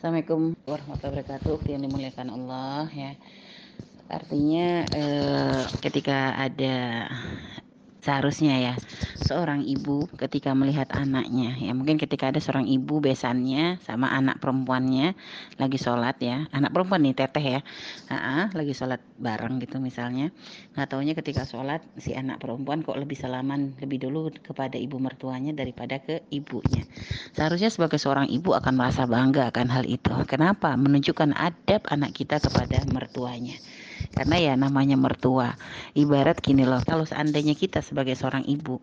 Assalamualaikum warahmatullahi wabarakatuh. Yang dimuliakan Allah ya. Artinya eh, ketika ada seharusnya ya seorang ibu ketika melihat anaknya ya mungkin ketika ada seorang ibu besannya sama anak perempuannya lagi sholat ya anak perempuan nih teteh ya Aa, lagi sholat bareng gitu misalnya nggak taunya ketika sholat si anak perempuan kok lebih salaman lebih dulu kepada ibu mertuanya daripada ke ibunya. Seharusnya sebagai seorang ibu akan merasa bangga akan hal itu. Kenapa? Menunjukkan adab anak kita kepada mertuanya karena ya namanya mertua. Ibarat gini loh kalau seandainya kita sebagai seorang ibu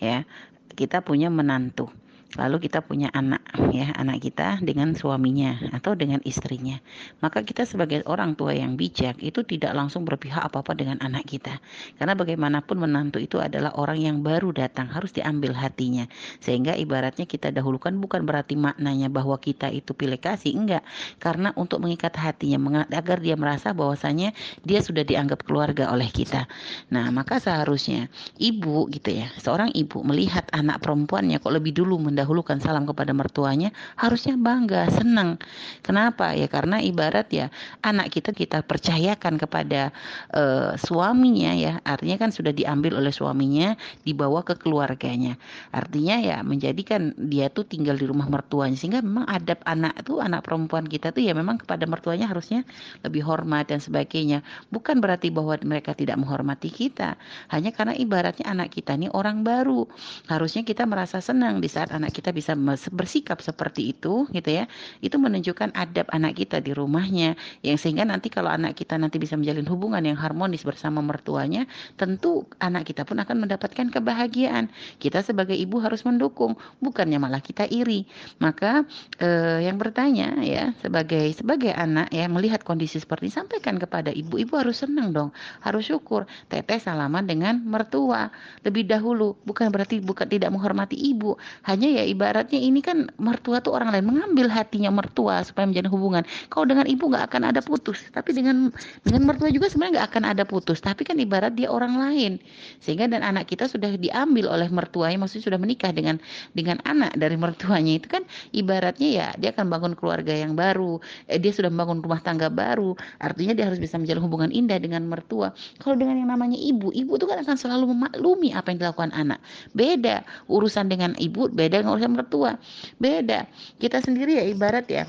ya kita punya menantu lalu kita punya anak ya anak kita dengan suaminya atau dengan istrinya. Maka kita sebagai orang tua yang bijak itu tidak langsung berpihak apa-apa dengan anak kita. Karena bagaimanapun menantu itu adalah orang yang baru datang harus diambil hatinya. Sehingga ibaratnya kita dahulukan bukan berarti maknanya bahwa kita itu pilih kasih enggak. Karena untuk mengikat hatinya agar dia merasa bahwasanya dia sudah dianggap keluarga oleh kita. Nah maka seharusnya ibu gitu ya seorang ibu melihat anak perempuannya kok lebih dulu mendahulukan salam kepada mertuanya harusnya bangga senang. Kenapa? Ya karena ibarat ya anak kita kita percayakan kepada uh, suaminya ya. Artinya kan sudah diambil oleh suaminya dibawa ke keluarganya. Artinya ya menjadikan dia tuh tinggal di rumah mertuanya. Sehingga memang adab anak tuh anak perempuan kita tuh ya memang kepada mertuanya harusnya lebih hormat dan sebagainya. Bukan berarti bahwa mereka tidak menghormati kita. Hanya karena ibaratnya anak kita ini orang baru. Harusnya kita merasa senang di saat anak anak kita bisa bersikap seperti itu gitu ya. Itu menunjukkan adab anak kita di rumahnya. Yang sehingga nanti kalau anak kita nanti bisa menjalin hubungan yang harmonis bersama mertuanya tentu anak kita pun akan mendapatkan kebahagiaan. Kita sebagai ibu harus mendukung bukannya malah kita iri. Maka eh, yang bertanya ya sebagai sebagai anak ya melihat kondisi seperti ini sampaikan kepada ibu. Ibu harus senang dong harus syukur. Teteh salaman dengan mertua. Lebih dahulu bukan berarti bukan tidak menghormati ibu. Hanya ya ibaratnya ini kan mertua tuh orang lain mengambil hatinya mertua supaya menjalin hubungan. Kalau dengan ibu nggak akan ada putus, tapi dengan dengan mertua juga sebenarnya nggak akan ada putus. Tapi kan ibarat dia orang lain, sehingga dan anak kita sudah diambil oleh mertuanya, maksudnya sudah menikah dengan dengan anak dari mertuanya itu kan ibaratnya ya dia akan bangun keluarga yang baru, eh, dia sudah membangun rumah tangga baru. Artinya dia harus bisa menjalin hubungan indah dengan mertua. Kalau dengan yang namanya ibu, ibu itu kan akan selalu memaklumi apa yang dilakukan anak. Beda urusan dengan ibu, beda nggak usah mertua. Beda. Kita sendiri ya ibarat ya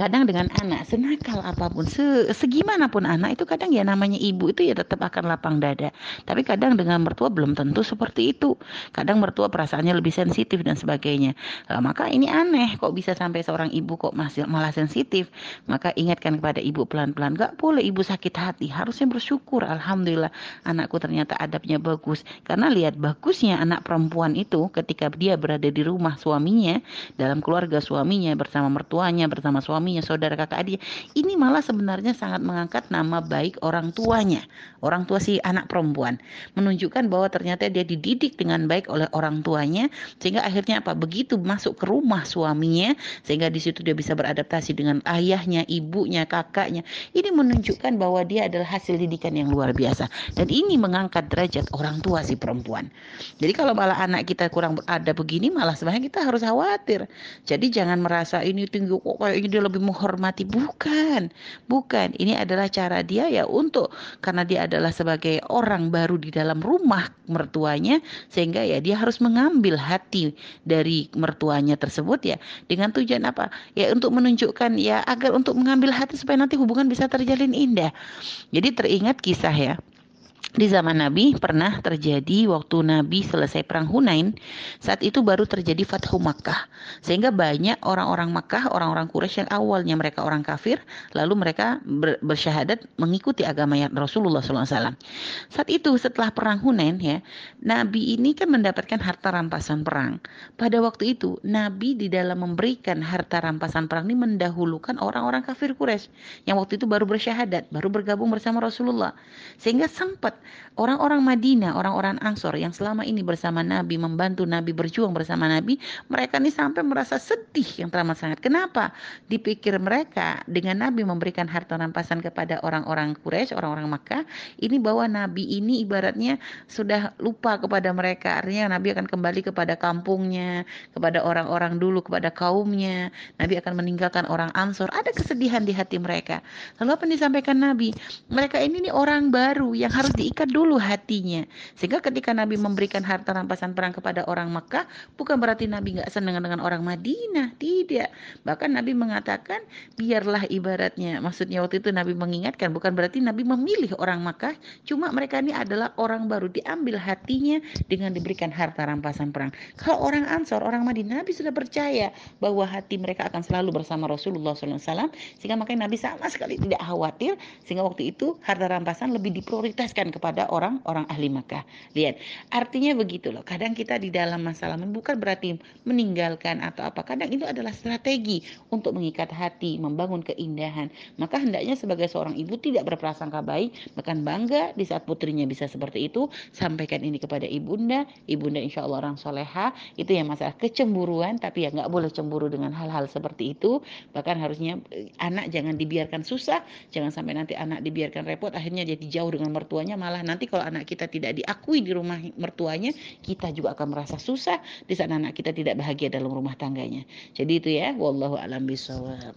kadang dengan anak senakal apa pun se segimanapun anak itu kadang ya namanya ibu itu ya tetap akan lapang dada. Tapi kadang dengan mertua belum tentu seperti itu. Kadang mertua perasaannya lebih sensitif dan sebagainya. Nah, maka ini aneh kok bisa sampai seorang ibu kok masih malah sensitif? Maka ingatkan kepada ibu pelan-pelan gak boleh ibu sakit hati harusnya bersyukur alhamdulillah anakku ternyata adabnya bagus. Karena lihat bagusnya anak perempuan itu ketika dia berada di rumah suaminya dalam keluarga suaminya bersama mertuanya bersama suami suaminya, saudara kakak adik. Ini malah sebenarnya sangat mengangkat nama baik orang tuanya, orang tua si anak perempuan, menunjukkan bahwa ternyata dia dididik dengan baik oleh orang tuanya, sehingga akhirnya apa? Begitu masuk ke rumah suaminya, sehingga di situ dia bisa beradaptasi dengan ayahnya, ibunya, kakaknya. Ini menunjukkan bahwa dia adalah hasil didikan yang luar biasa, dan ini mengangkat derajat orang tua si perempuan. Jadi kalau malah anak kita kurang ada begini, malah sebenarnya kita harus khawatir. Jadi jangan merasa ini tinggi kok kayak ini dia lebih menghormati bukan. Bukan. Ini adalah cara dia ya untuk karena dia adalah sebagai orang baru di dalam rumah mertuanya sehingga ya dia harus mengambil hati dari mertuanya tersebut ya. Dengan tujuan apa? Ya untuk menunjukkan ya agar untuk mengambil hati supaya nanti hubungan bisa terjalin indah. Jadi teringat kisah ya di zaman Nabi pernah terjadi waktu Nabi selesai perang Hunain saat itu baru terjadi Fathu Makkah. Sehingga banyak orang-orang Makkah orang-orang Quraisy yang awalnya mereka orang kafir lalu mereka ber bersyahadat mengikuti agama Rasulullah SAW saat itu setelah perang Hunain ya Nabi ini kan mendapatkan harta rampasan perang. Pada waktu itu Nabi di dalam memberikan harta rampasan perang ini mendahulukan orang-orang kafir Quraisy yang waktu itu baru bersyahadat baru bergabung bersama Rasulullah. Sehingga sempat orang-orang Madinah, orang-orang Ansor yang selama ini bersama Nabi, membantu Nabi, berjuang bersama Nabi, mereka ini sampai merasa sedih yang teramat sangat. Kenapa? Dipikir mereka dengan Nabi memberikan harta rampasan kepada orang-orang Quraisy, orang-orang Makkah, ini bahwa Nabi ini ibaratnya sudah lupa kepada mereka. Artinya Nabi akan kembali kepada kampungnya, kepada orang-orang dulu, kepada kaumnya. Nabi akan meninggalkan orang Ansor. Ada kesedihan di hati mereka. Lalu apa yang disampaikan Nabi? Mereka ini nih orang baru yang harus diikat dulu hatinya. Sehingga ketika Nabi memberikan harta rampasan perang kepada orang Makkah, bukan berarti Nabi nggak senang dengan orang Madinah, tidak. Bahkan Nabi mengatakan, biarlah ibaratnya, maksudnya waktu itu Nabi mengingatkan, bukan berarti Nabi memilih orang Makkah, cuma mereka ini adalah orang baru, diambil hatinya dengan diberikan harta rampasan perang. Kalau orang Ansor, orang Madinah, Nabi sudah percaya bahwa hati mereka akan selalu bersama Rasulullah SAW, sehingga makanya Nabi sama sekali tidak khawatir, sehingga waktu itu harta rampasan lebih diprioritaskan kepada orang-orang ahli Makkah. Lihat, artinya begitu loh. Kadang kita di dalam masalah bukan berarti meninggalkan atau apa. Kadang itu adalah strategi untuk mengikat hati, membangun keindahan. Maka hendaknya sebagai seorang ibu tidak berprasangka baik, bahkan bangga di saat putrinya bisa seperti itu. Sampaikan ini kepada ibunda, ibunda insya Allah orang soleha. Itu yang masalah kecemburuan, tapi ya nggak boleh cemburu dengan hal-hal seperti itu. Bahkan harusnya eh, anak jangan dibiarkan susah, jangan sampai nanti anak dibiarkan repot, akhirnya jadi jauh dengan mertuanya. Malah nanti kalau anak kita tidak diakui di rumah mertuanya, kita juga akan merasa susah di saat anak kita tidak bahagia dalam rumah tangganya. Jadi itu ya, wallahu alam bisawab.